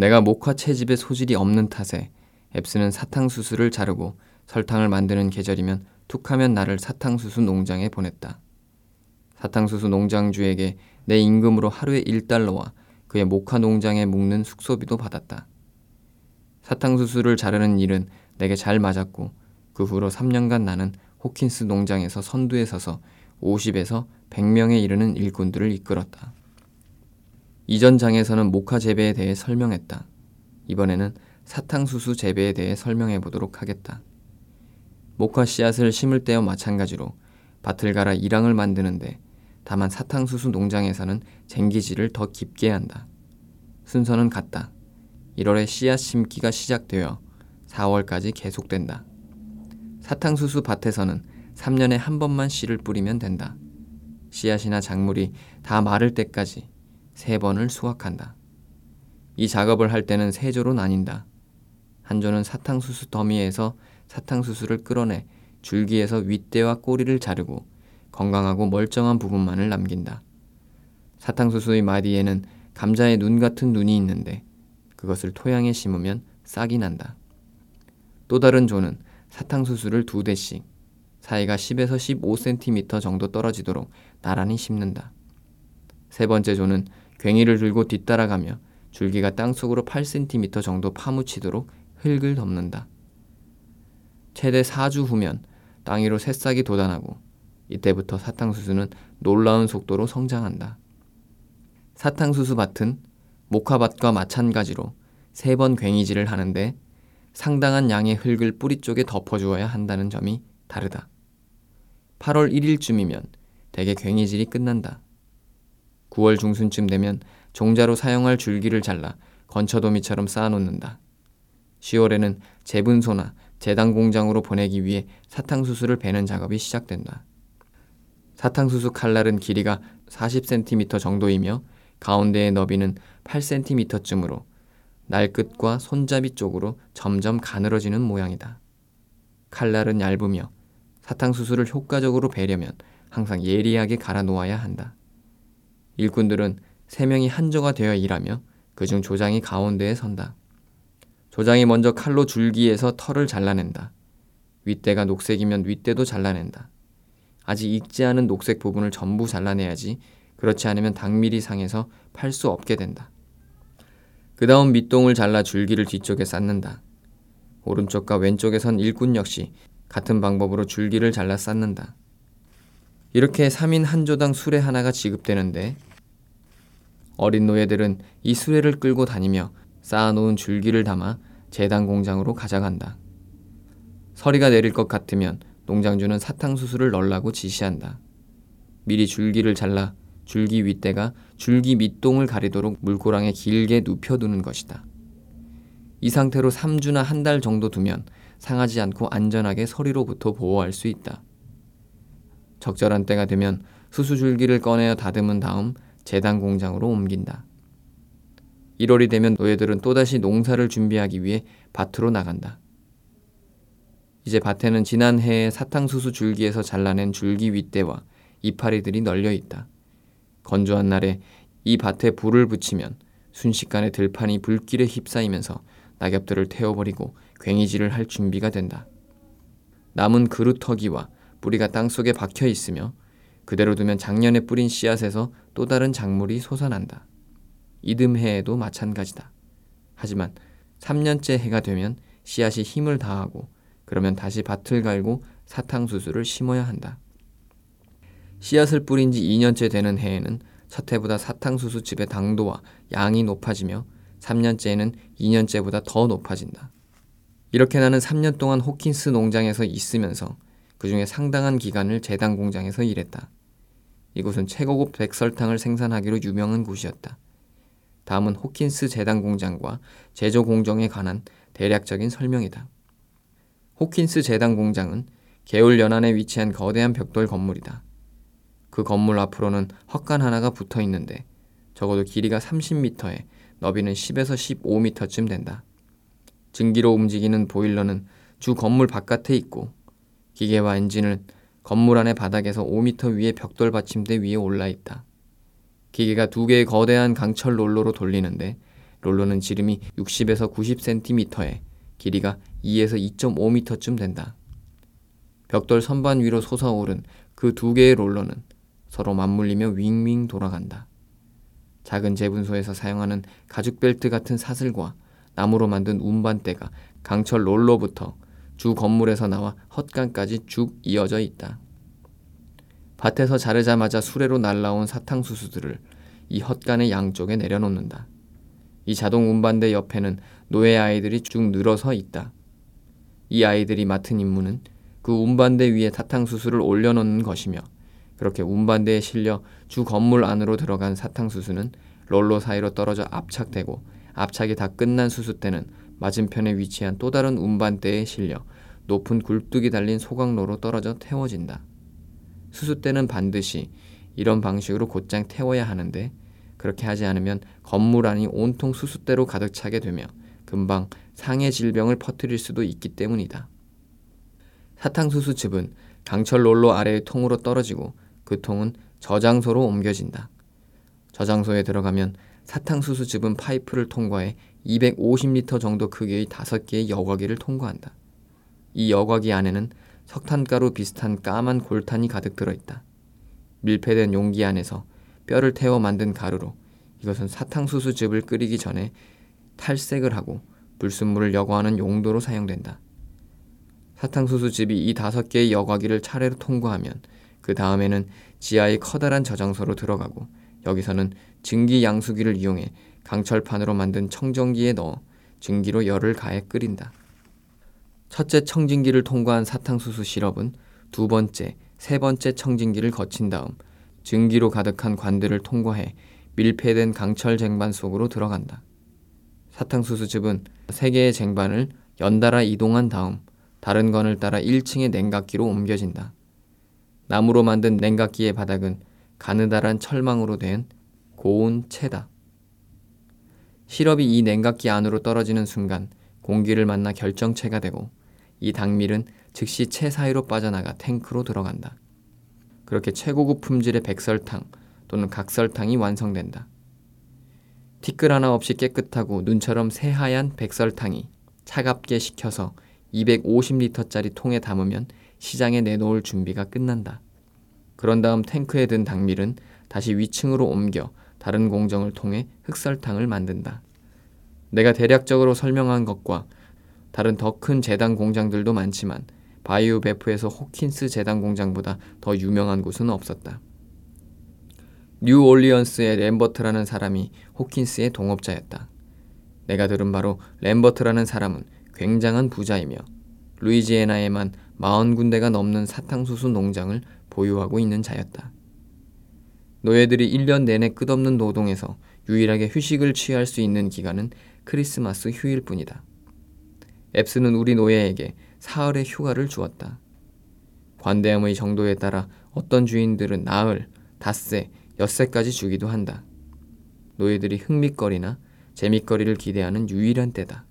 내가 목화 채집에 소질이 없는 탓에 앱스는 사탕수수를 자르고 설탕을 만드는 계절이면 툭하면 나를 사탕수수 농장에 보냈다. 사탕수수 농장주에게 내 임금으로 하루에 1달러와 그의 목화 농장에 묵는 숙소비도 받았다. 사탕수수를 자르는 일은 내게 잘 맞았고 그 후로 3년간 나는 호킨스 농장에서 선두에 서서 50에서 100명에 이르는 일꾼들을 이끌었다. 이전 장에서는 목화 재배에 대해 설명했다. 이번에는 사탕수수 재배에 대해 설명해 보도록 하겠다. 목화 씨앗을 심을 때와 마찬가지로 밭을 갈아 이랑을 만드는데 다만 사탕수수 농장에서는 쟁기질을 더 깊게 한다. 순서는 같다. 1월에 씨앗 심기가 시작되어 4월까지 계속된다. 사탕수수 밭에서는 3년에 한 번만 씨를 뿌리면 된다. 씨앗이나 작물이 다 마를 때까지 세 번을 수확한다. 이 작업을 할 때는 세 조로 나뉜다. 한 조는 사탕수수 더미에서 사탕수수를 끌어내 줄기에서 윗대와 꼬리를 자르고 건강하고 멀쩡한 부분만을 남긴다. 사탕수수의 마디에는 감자의 눈 같은 눈이 있는데 그것을 토양에 심으면 싹이 난다. 또 다른 조는 사탕수수를 두 대씩 사이가 10에서 15cm 정도 떨어지도록 나란히 심는다. 세 번째 조는 괭이를 들고 뒤따라가며 줄기가 땅속으로 8cm 정도 파묻히도록 흙을 덮는다. 최대 4주 후면 땅 위로 새싹이 돋아나고 이때부터 사탕수수는 놀라운 속도로 성장한다. 사탕수수 밭은 목화밭과 마찬가지로 세 번 괭이질을 하는데 상당한 양의 흙을 뿌리 쪽에 덮어주어야 한다는 점이 다르다. 8월 1일쯤이면 대개 괭이질이 끝난다. 9월 중순쯤 되면 종자로 사용할 줄기를 잘라 건처도미처럼 쌓아놓는다. 10월에는 재분소나 재단 공장으로 보내기 위해 사탕수수를 베는 작업이 시작된다. 사탕수수 칼날은 길이가 40cm 정도이며 가운데의 너비는 8cm쯤으로 날끝과 손잡이 쪽으로 점점 가늘어지는 모양이다. 칼날은 얇으며 사탕수수를 효과적으로 베려면 항상 예리하게 갈아 놓아야 한다. 일꾼들은 세 명이 한조가 되어 일하며 그중 조장이 가운데에 선다. 조장이 먼저 칼로 줄기에서 털을 잘라낸다. 윗대가 녹색이면 윗대도 잘라낸다. 아직 익지 않은 녹색 부분을 전부 잘라내야지 그렇지 않으면 닭밀이 상해서 팔 수 없게 된다. 그 다음 밑동을 잘라 줄기를 뒤쪽에 쌓는다. 오른쪽과 왼쪽에 선 일꾼 역시 같은 방법으로 줄기를 잘라 쌓는다. 이렇게 3인 한 조당 수레 하나가 지급되는데 어린 노예들은 이 수레를 끌고 다니며 쌓아놓은 줄기를 담아 재단 공장으로 가져간다. 서리가 내릴 것 같으면 농장주는 사탕수수를 널라고 지시한다. 미리 줄기를 잘라 줄기 윗대가 줄기 밑동을 가리도록 물고랑에 길게 눕혀두는 것이다. 이 상태로 3주나 한 달 정도 두면 상하지 않고 안전하게 서리로부터 보호할 수 있다. 적절한 때가 되면 수수줄기를 꺼내어 다듬은 다음 재단 공장으로 옮긴다. 1월이 되면 노예들은 또다시 농사를 준비하기 위해 밭으로 나간다. 이제 밭에는 지난 해의 사탕수수 줄기에서 잘라낸 줄기 윗대와 이파리들이 널려 있다. 건조한 날에 이 밭에 불을 붙이면 순식간에 들판이 불길에 휩싸이면서 낙엽들을 태워버리고 괭이질을 할 준비가 된다. 남은 그루터기와 뿌리가 땅속에 박혀 있으며 그대로 두면 작년에 뿌린 씨앗에서 또 다른 작물이 솟아난다. 이듬해에도 마찬가지다. 하지만 3년째 해가 되면 씨앗이 힘을 다하고 그러면 다시 밭을 갈고 사탕수수를 심어야 한다. 씨앗을 뿌린 지 2년째 되는 해에는 첫 해보다 사탕수수집의 당도와 양이 높아지며 3년째에는 2년째보다 더 높아진다. 이렇게 나는 3년 동안 호킨스 농장에서 있으면서 그 중에 상당한 기간을 재단 공장에서 일했다. 이곳은 최고급 백설탕을 생산하기로 유명한 곳이었다. 다음은 호킨스 재단 공장과 제조 공정에 관한 대략적인 설명이다. 호킨스 재단 공장은 개울 연안에 위치한 거대한 벽돌 건물이다. 그 건물 앞으로는 헛간 하나가 붙어 있는데 적어도 길이가 30m에 너비는 10에서 15m쯤 된다. 증기로 움직이는 보일러는 주 건물 바깥에 있고 기계와 엔진은 건물 안의 바닥에서 5m 위의 벽돌 받침대 위에 올라 있다. 기계가 두 개의 거대한 강철 롤러로 돌리는데 롤러는 지름이 60에서 90cm에 길이가 2에서 2.5m쯤 된다. 벽돌 선반 위로 솟아오른 그 두 개의 롤러는 서로 맞물리며 윙윙 돌아간다. 작은 재분소에서 사용하는 가죽 벨트 같은 사슬과 나무로 만든 운반대가 강철 롤러부터 주 건물에서 나와 헛간까지 쭉 이어져 있다. 밭에서 자르자마자 수레로 날라온 사탕수수들을 이 헛간의 양쪽에 내려놓는다. 이 자동 운반대 옆에는 노예 아이들이 쭉 늘어서 있다. 이 아이들이 맡은 임무는 그 운반대 위에 사탕수수를 올려놓는 것이며 그렇게 운반대에 실려 주 건물 안으로 들어간 사탕수수는 롤러 사이로 떨어져 압착되고 압착이 다 끝난 수수 때는 맞은편에 위치한 또 다른 운반대에 실려 높은 굴뚝이 달린 소각로로 떨어져 태워진다. 수수 때는 반드시 이런 방식으로 곧장 태워야 하는데 그렇게 하지 않으면 건물 안이 온통 수수대로 가득 차게 되며 금방 상해 질병을 퍼뜨릴 수도 있기 때문이다. 사탕수수 즙은 강철 롤러 아래의 통으로 떨어지고 그 통은 저장소로 옮겨진다. 저장소에 들어가면 사탕수수 즙은 파이프를 통과해 250리터 정도 크기의 다섯 개의 여과기를 통과한다. 이 여과기 안에는 석탄가루 비슷한 까만 골탄이 가득 들어있다. 밀폐된 용기 안에서 뼈를 태워 만든 가루로 이것은 사탕수수즙을 끓이기 전에 탈색을 하고 불순물을 여과하는 용도로 사용된다. 사탕수수즙이 이 다섯 개의 여과기를 차례로 통과하면 그 다음에는 지하의 커다란 저장소로 들어가고 여기서는 증기 양수기를 이용해 강철판으로 만든 청정기에 넣어 증기로 열을 가해 끓인다. 첫째 청진기를 통과한 사탕수수 시럽은 두 번째, 세 번째 청진기를 거친 다음 증기로 가득한 관들을 통과해 밀폐된 강철 쟁반 속으로 들어간다. 사탕수수즙은 세 개의 쟁반을 연달아 이동한 다음 다른 건을 따라 1층의 냉각기로 옮겨진다. 나무로 만든 냉각기의 바닥은 가느다란 철망으로 된 고운 채다. 시럽이 이 냉각기 안으로 떨어지는 순간 공기를 만나 결정체가 되고 이 당밀은 즉시 채 사이로 빠져나가 탱크로 들어간다. 그렇게 최고급 품질의 백설탕 또는 각설탕이 완성된다. 티끌 하나 없이 깨끗하고 눈처럼 새하얀 백설탕이 차갑게 식혀서 250리터짜리 통에 담으면 시장에 내놓을 준비가 끝난다. 그런 다음 탱크에 든 당밀은 다시 위층으로 옮겨 다른 공정을 통해 흑설탕을 만든다. 내가 대략적으로 설명한 것과 다른 더 큰 재단 공장들도 많지만 바이오 베프에서 호킨스 재단 공장보다 더 유명한 곳은 없었다. 뉴올리언스의 램버트라는 사람이 호킨스의 동업자였다. 내가 들은 바로 램버트라는 사람은 굉장한 부자이며 루이지애나에만 40군데가 넘는 사탕수수 농장을 보유하고 있는 자였다. 노예들이 1년 내내 끝없는 노동에서 유일하게 휴식을 취할 수 있는 기간은 크리스마스 휴일 뿐이다. 앱스는 우리 노예에게 사흘의 휴가를 주었다. 관대함의 정도에 따라 어떤 주인들은 나흘, 닷새, 엿새까지 주기도 한다. 노예들이 흥미거리나 재밌거리를 기대하는 유일한 때다.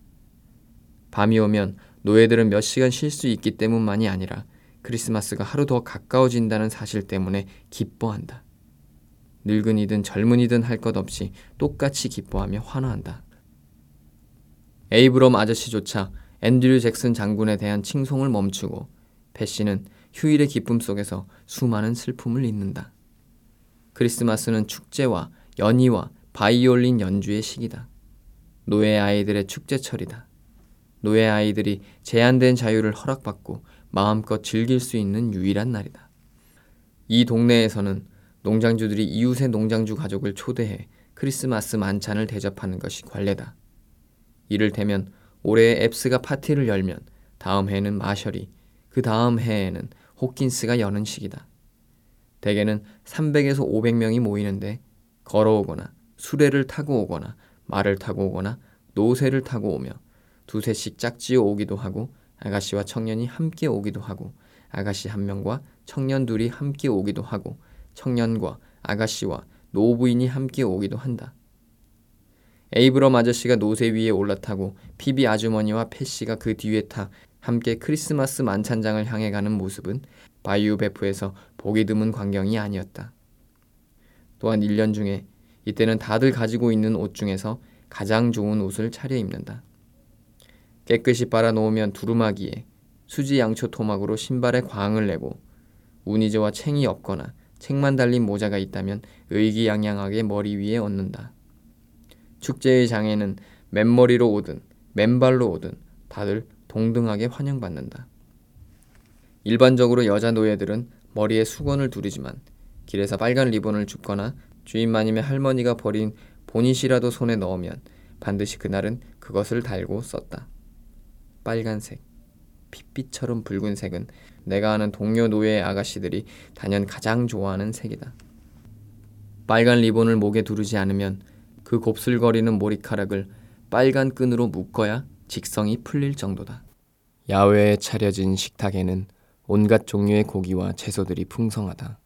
밤이 오면 노예들은 몇 시간 쉴 수 있기 때문만이 아니라 크리스마스가 하루 더 가까워진다는 사실 때문에 기뻐한다. 늙은이든 젊은이든 할 것 없이 똑같이 기뻐하며 환호한다. 에이브럼 아저씨조차 앤드류 잭슨 장군에 대한 칭송을 멈추고 패시는 휴일의 기쁨 속에서 수많은 슬픔을 잊는다. 크리스마스는 축제와 연희와 바이올린 연주의 시기다. 노예 아이들의 축제철이다. 노예 아이들이 제한된 자유를 허락받고 마음껏 즐길 수 있는 유일한 날이다. 이 동네에서는 농장주들이 이웃의 농장주 가족을 초대해 크리스마스 만찬을 대접하는 것이 관례다. 이를테면 올해 앱스가 파티를 열면 다음 해에는 마셜이, 그 다음 해에는 호킨스가 여는 시기다. 대개는 300에서 500명이 모이는데 걸어오거나 수레를 타고 오거나 말을 타고 오거나 노새를 타고 오며 두세씩 짝지어 오기도 하고 아가씨와 청년이 함께 오기도 하고 아가씨 한 명과 청년 둘이 함께 오기도 하고 청년과 아가씨와 노부인이 함께 오기도 한다. 에이브럼 아저씨가 노새 위에 올라타고 피비 아주머니와 패씨가 그 뒤에 타 함께 크리스마스 만찬장을 향해 가는 모습은 바이오 베프에서 보기 드문 광경이 아니었다. 또한 1년 중에 이때는 다들 가지고 있는 옷 중에서 가장 좋은 옷을 차려입는다. 깨끗이 빨아놓으면 두루마기에 수지 양초 토막으로 신발에 광을 내고 운이즈와 챙이 없거나 책만 달린 모자가 있다면 의기양양하게 머리 위에 얹는다. 축제의 장에는 맨머리로 오든 맨발로 오든 다들 동등하게 환영받는다. 일반적으로 여자 노예들은 머리에 수건을 두르지만 길에서 빨간 리본을 줍거나 주인 마님의 할머니가 버린 보닛이라도 손에 넣으면 반드시 그날은 그것을 달고 썼다. 빨간색, 핏빛처럼 붉은 색은 내가 아는 동료 노예 아가씨들이 단연 가장 좋아하는 색이다. 빨간 리본을 목에 두르지 않으면 그 곱슬거리는 머리카락을 빨간 끈으로 묶어야 직성이 풀릴 정도다. 야외에 차려진 식탁에는 온갖 종류의 고기와 채소들이 풍성하다.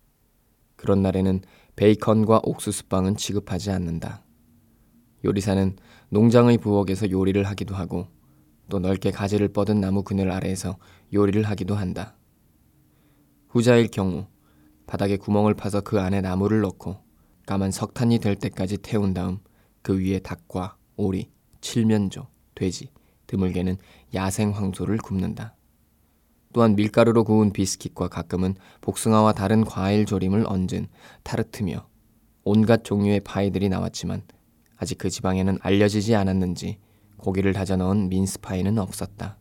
그런 날에는 베이컨과 옥수수빵은 취급하지 않는다. 요리사는 농장의 부엌에서 요리를 하기도 하고 또 넓게 가지를 뻗은 나무 그늘 아래에서 요리를 하기도 한다. 후자일 경우 바닥에 구멍을 파서 그 안에 나무를 넣고 까만 석탄이 될 때까지 태운 다음 그 위에 닭과 오리, 칠면조, 돼지, 드물게는 야생 황소를 굽는다. 또한 밀가루로 구운 비스킷과 가끔은 복숭아와 다른 과일 조림을 얹은 타르트며 온갖 종류의 파이들이 나왔지만 아직 그 지방에는 알려지지 않았는지 고기를 다져 넣은 민스파이는 없었다.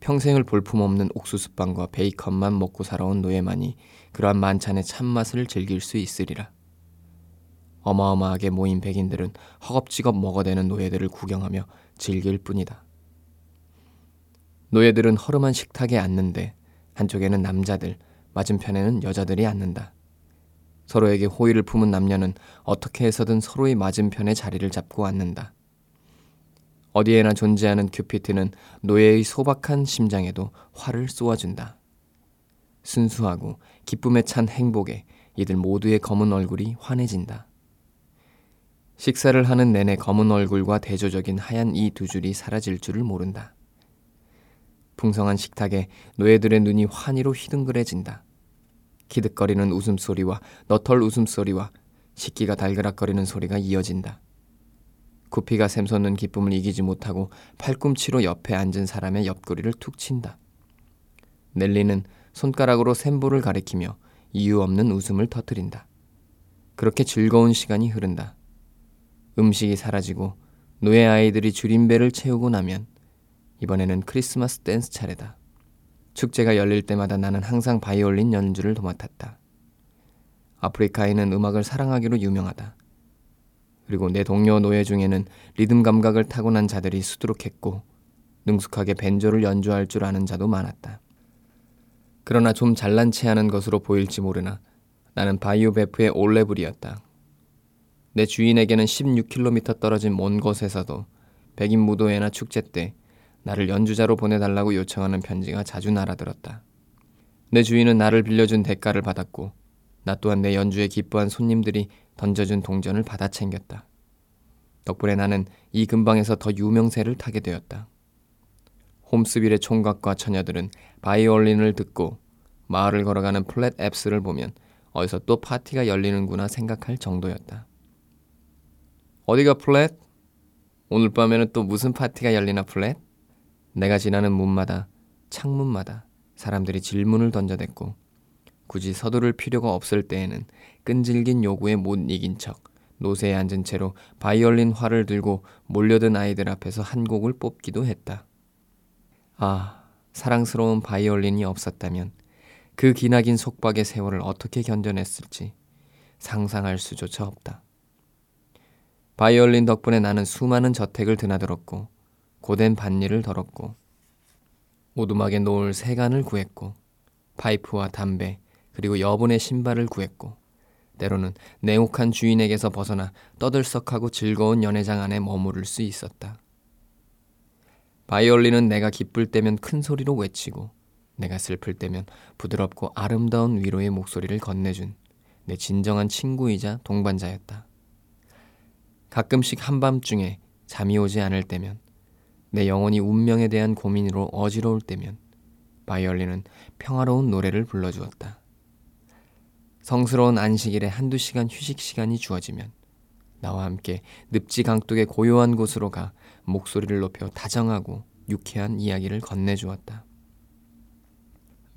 평생을 볼품없는 옥수수빵과 베이컨만 먹고 살아온 노예만이 그러한 만찬의 참맛을 즐길 수 있으리라. 어마어마하게 모인 백인들은 허겁지겁 먹어대는 노예들을 구경하며 즐길 뿐이다. 노예들은 허름한 식탁에 앉는데 한쪽에는 남자들, 맞은편에는 여자들이 앉는다. 서로에게 호의를 품은 남녀는 어떻게 해서든 서로의 맞은편에 자리를 잡고 앉는다. 어디에나 존재하는 큐피트는 노예의 소박한 심장에도 화를 쏘아준다. 순수하고 기쁨에 찬 행복에 이들 모두의 검은 얼굴이 환해진다. 식사를 하는 내내 검은 얼굴과 대조적인 하얀 이 두 줄이 사라질 줄을 모른다. 풍성한 식탁에 노예들의 눈이 환희로 휘둥그레진다. 키득거리는 웃음소리와 너털 웃음소리와 식기가 달그락거리는 소리가 이어진다. 구피가 샘솟는 기쁨을 이기지 못하고 팔꿈치로 옆에 앉은 사람의 옆구리를 툭 친다. 넬리는 손가락으로 샘볼을 가리키며 이유 없는 웃음을 터뜨린다. 그렇게 즐거운 시간이 흐른다. 음식이 사라지고 노예 아이들이 줄임배를 채우고 나면 이번에는 크리스마스 댄스 차례다. 축제가 열릴 때마다 나는 항상 바이올린 연주를 도맡았다. 아프리카인은 음악을 사랑하기로 유명하다. 그리고 내 동료 노예 중에는 리듬 감각을 타고난 자들이 수두룩했고 능숙하게 벤조를 연주할 줄 아는 자도 많았다. 그러나 좀 잘난 체하는 것으로 보일지 모르나 나는 바이오 베프의 올레불이었다. 내 주인에게는 16km 떨어진 먼 곳에서도 백인 무도회나 축제 때 나를 연주자로 보내달라고 요청하는 편지가 자주 날아들었다. 내 주인은 나를 빌려준 대가를 받았고 나 또한 내 연주에 기뻐한 손님들이 던져준 동전을 받아 챙겼다. 덕분에 나는 이 근방에서 더 유명세를 타게 되었다. 홈스빌의 총각과 처녀들은 바이올린을 듣고 마을을 걸어가는 플랫 앱스를 보면 어디서 또 파티가 열리는구나 생각할 정도였다. 어디가 플랫? 오늘 밤에는 또 무슨 파티가 열리나 플랫? 내가 지나는 문마다 창문마다 사람들이 질문을 던져댔고 굳이 서두를 필요가 없을 때에는 끈질긴 요구에 못 이긴 척 노새에 앉은 채로 바이올린 활을 들고 몰려든 아이들 앞에서 한 곡을 뽑기도 했다. 아, 사랑스러운 바이올린이 없었다면 그 기나긴 속박의 세월을 어떻게 견뎌냈을지 상상할 수조차 없다. 바이올린 덕분에 나는 수많은 저택을 드나들었고 고된 밭일을 덜었고 오두막에 놓을 세간을 구했고 파이프와 담배 그리고 여분의 신발을 구했고 때로는 냉혹한 주인에게서 벗어나 떠들썩하고 즐거운 연회장 안에 머무를 수 있었다. 바이올린은 내가 기쁠 때면 큰 소리로 외치고 내가 슬플 때면 부드럽고 아름다운 위로의 목소리를 건네준 내 진정한 친구이자 동반자였다. 가끔씩 한밤중에 잠이 오지 않을 때면 내 영혼이 운명에 대한 고민으로 어지러울 때면 바이올린은 평화로운 노래를 불러주었다. 성스러운 안식일에 한두 시간 휴식 시간이 주어지면 나와 함께 늪지 강둑의 고요한 곳으로 가 목소리를 높여 다정하고 유쾌한 이야기를 건네주었다.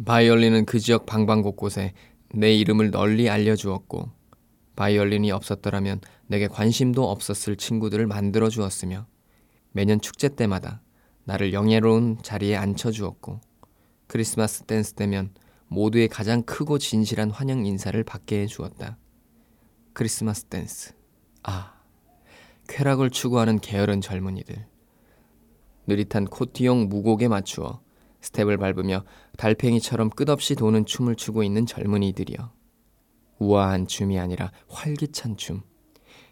바이올린은 그 지역 방방곳곳에 내 이름을 널리 알려주었고 바이올린이 없었더라면 내게 관심도 없었을 친구들을 만들어 주었으며 매년 축제 때마다 나를 영예로운 자리에 앉혀 주었고 크리스마스 댄스 때면 모두의 가장 크고 진실한 환영 인사를 받게 해주었다. 크리스마스 댄스. 아, 쾌락을 추구하는 게으른 젊은이들. 느릿한 코티용 무곡에 맞추어 스텝을 밟으며 달팽이처럼 끝없이 도는 춤을 추고 있는 젊은이들이여. 우아한 춤이 아니라 활기찬 춤.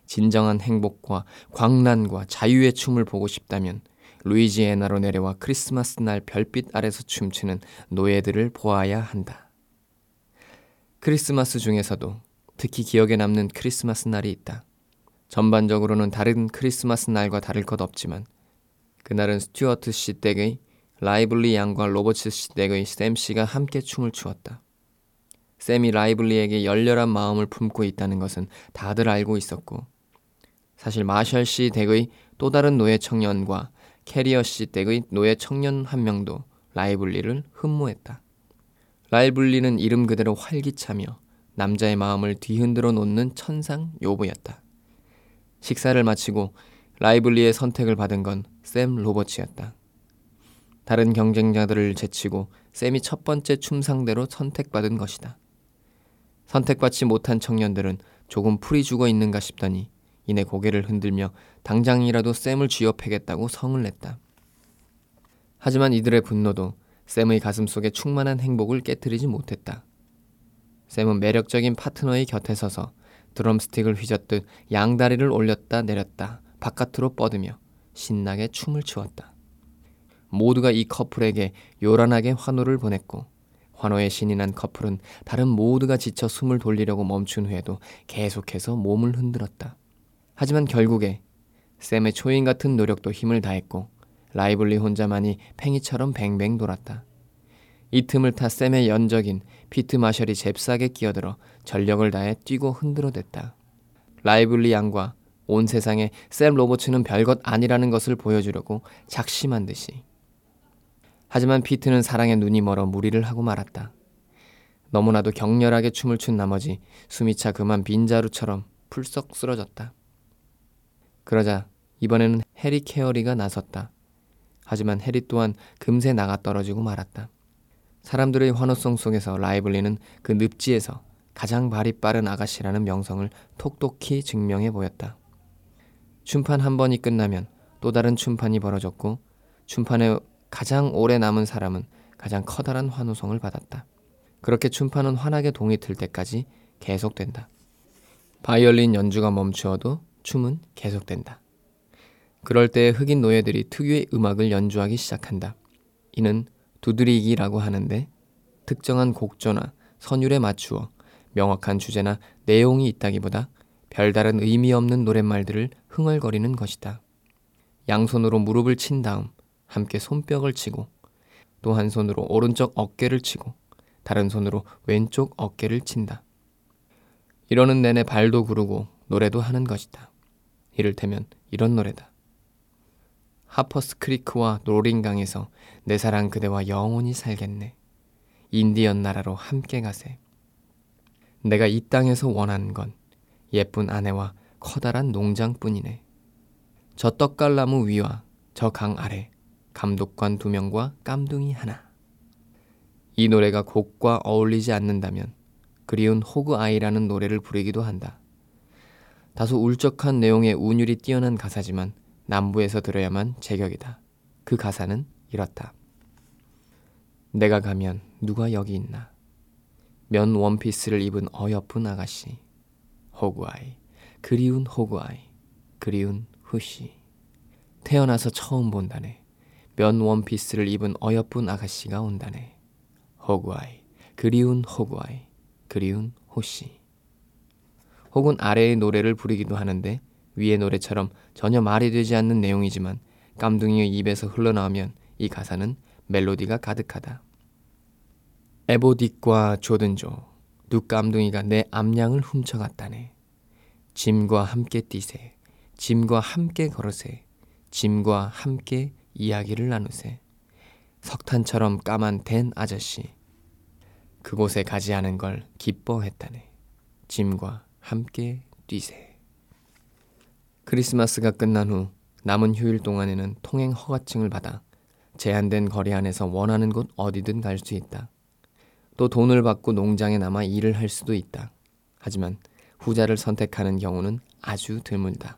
진정한 행복과 광란과 자유의 춤을 보고 싶다면 루이지애나로 내려와 크리스마스 날 별빛 아래서 춤추는 노예들을 보아야 한다. 크리스마스 중에서도 특히 기억에 남는 크리스마스 날이 있다. 전반적으로는 다른 크리스마스 날과 다를 것 없지만 그날은 스튜어트 씨 댁의 라이블리 양과 로버츠 씨 댁의 샘 씨가 함께 춤을 추었다. 샘이 라이블리에게 열렬한 마음을 품고 있다는 것은 다들 알고 있었고 사실 마셜 씨 댁의 또 다른 노예 청년과 캐리어 씨 댁의 노예 청년 한 명도 라이블리를 흠모했다. 라이블리는 이름 그대로 활기차며 남자의 마음을 뒤흔들어 놓는 천상 요부였다. 식사를 마치고 라이블리의 선택을 받은 건 샘 로버츠였다. 다른 경쟁자들을 제치고 샘이 첫 번째 춤 상대로 선택받은 것이다. 선택받지 못한 청년들은 조금 풀이 죽어 있는가 싶더니 이내 고개를 흔들며 당장이라도 샘을 쥐어패겠다고 성을 냈다. 하지만 이들의 분노도 샘의 가슴 속에 충만한 행복을 깨뜨리지 못했다. 샘은 매력적인 파트너의 곁에 서서 드럼스틱을 휘젓듯 양다리를 올렸다 내렸다 바깥으로 뻗으며 신나게 춤을 추었다. 모두가 이 커플에게 요란하게 환호를 보냈고 환호에 신이 난 커플은 다른 모두가 지쳐 숨을 돌리려고 멈춘 후에도 계속해서 몸을 흔들었다. 하지만 결국에 샘의 초인 같은 노력도 힘을 다했고 라이블리 혼자만이 팽이처럼 뱅뱅 돌았다. 이 틈을 타 샘의 연적인 피트 마셜이 잽싸게 끼어들어 전력을 다해 뛰고 흔들어댔다. 라이블리 양과 온 세상에 샘 로버츠는 별것 아니라는 것을 보여주려고 작심한 듯이. 하지만 피트는 사랑에 눈이 멀어 무리를 하고 말았다. 너무나도 격렬하게 춤을 춘 나머지 숨이 차 그만 빈자루처럼 풀썩 쓰러졌다. 그러자 이번에는 해리 케어리가 나섰다. 하지만 해리 또한 금세 나가 떨어지고 말았다. 사람들의 환호성 속에서 라이블리는 그 늪지에서 가장 발이 빠른 아가씨라는 명성을 톡톡히 증명해 보였다. 춤판 한 번이 끝나면 또 다른 춤판이 벌어졌고 춤판에 가장 오래 남은 사람은 가장 커다란 환호성을 받았다. 그렇게 춤판은 환하게 동이 틀 때까지 계속된다. 바이올린 연주가 멈추어도 춤은 계속된다. 그럴 때 흑인 노예들이 특유의 음악을 연주하기 시작한다. 이는 두드리기라고 하는데 특정한 곡조나 선율에 맞추어 명확한 주제나 내용이 있다기보다 별다른 의미 없는 노랫말들을 흥얼거리는 것이다. 양손으로 무릎을 친 다음 함께 손뼉을 치고 또 한 손으로 오른쪽 어깨를 치고 다른 손으로 왼쪽 어깨를 친다. 이러는 내내 발도 구르고 노래도 하는 것이다. 이를테면 이런 노래다. 하퍼스 크리크와 노링강에서 내 사랑 그대와 영원히 살겠네. 인디언 나라로 함께 가세. 내가 이 땅에서 원하는 건 예쁜 아내와 커다란 농장뿐이네. 저 떡갈나무 위와 저 강 아래 감독관 두 명과 깜둥이 하나. 이 노래가 곡과 어울리지 않는다면 그리운 호그 아이라는 노래를 부르기도 한다. 다소 울적한 내용의 운율이 뛰어난 가사지만 남부에서 들어야만 제격이다. 그 가사는 이렇다. 내가 가면 누가 여기 있나? 면 원피스를 입은 어여쁜 아가씨. 호구아이. 그리운 호구아이. 그리운 후시. 태어나서 처음 본다네. 면 원피스를 입은 어여쁜 아가씨가 온다네. 호구아이. 그리운 호구아이. 그리운 호시. 혹은 아래의 노래를 부르기도 하는데 위의 노래처럼 전혀 말이 되지 않는 내용이지만 깜둥이의 입에서 흘러나오면 이 가사는 멜로디가 가득하다. 에보딕과 조든조 두 깜둥이가 내 암양을 훔쳐갔다네. 짐과 함께 뛰세. 짐과 함께 걸으세. 짐과 함께 이야기를 나누세. 석탄처럼 까만 된 아저씨. 그곳에 가지 않은 걸 기뻐했다네. 짐과 함께 뛰세. 크리스마스가 끝난 후 남은 휴일 동안에는 통행 허가증을 받아 제한된 거리 안에서 원하는 곳 어디든 갈 수 있다. 또 돈을 받고 농장에 남아 일을 할 수도 있다. 하지만 후자를 선택하는 경우는 아주 드물다.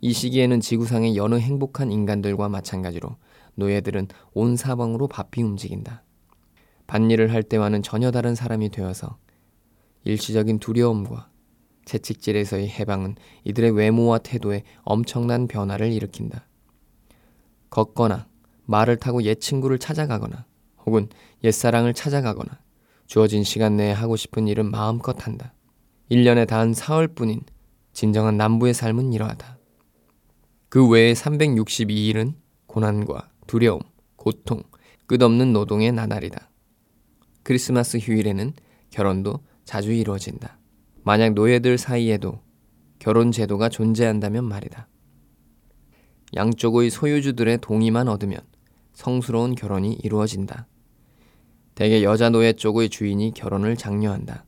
이 시기에는 지구상의 여느 행복한 인간들과 마찬가지로 노예들은 온 사방으로 바삐 움직인다. 밭일을 할 때와는 전혀 다른 사람이 되어서 일시적인 두려움과 채찍질에서의 해방은 이들의 외모와 태도에 엄청난 변화를 일으킨다. 걷거나 말을 타고 옛 친구를 찾아가거나 혹은 옛사랑을 찾아가거나 주어진 시간 내에 하고 싶은 일은 마음껏 한다. 1년에 단 사흘뿐인 진정한 남부의 삶은 이러하다. 그 외에 362일은 고난과 두려움, 고통, 끝없는 노동의 나날이다. 크리스마스 휴일에는 결혼도 자주 이루어진다. 만약 노예들 사이에도 결혼 제도가 존재한다면 말이다. 양쪽의 소유주들의 동의만 얻으면 성스러운 결혼이 이루어진다. 대개 여자 노예 쪽의 주인이 결혼을 장려한다.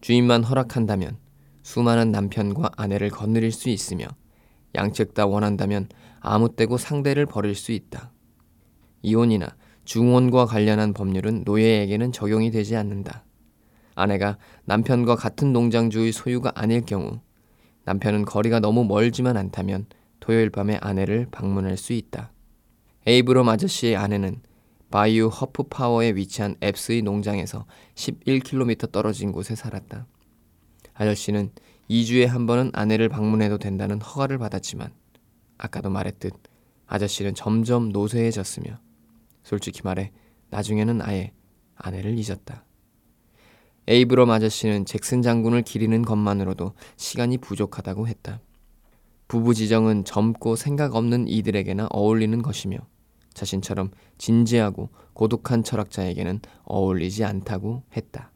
주인만 허락한다면 수많은 남편과 아내를 거느릴 수 있으며 양측 다 원한다면 아무 때고 상대를 벌일 수 있다. 이혼이나 중혼과 관련한 법률은 노예에게는 적용이 되지 않는다. 아내가 남편과 같은 농장주의 소유가 아닐 경우 남편은 거리가 너무 멀지만 않다면 토요일 밤에 아내를 방문할 수 있다. 에이브럼 아저씨의 아내는 바이유 허프 파워에 위치한 앱스의 농장에서 11km 떨어진 곳에 살았다. 아저씨는 2주에 한 번은 아내를 방문해도 된다는 허가를 받았지만 아까도 말했듯 아저씨는 점점 노쇠해졌으며 솔직히 말해 나중에는 아예 아내를 잊었다. 에이브럼 아저씨는 잭슨 장군을 기리는 것만으로도 시간이 부족하다고 했다. 부부 지정은 젊고 생각 없는 이들에게나 어울리는 것이며 자신처럼 진지하고 고독한 철학자에게는 어울리지 않다고 했다.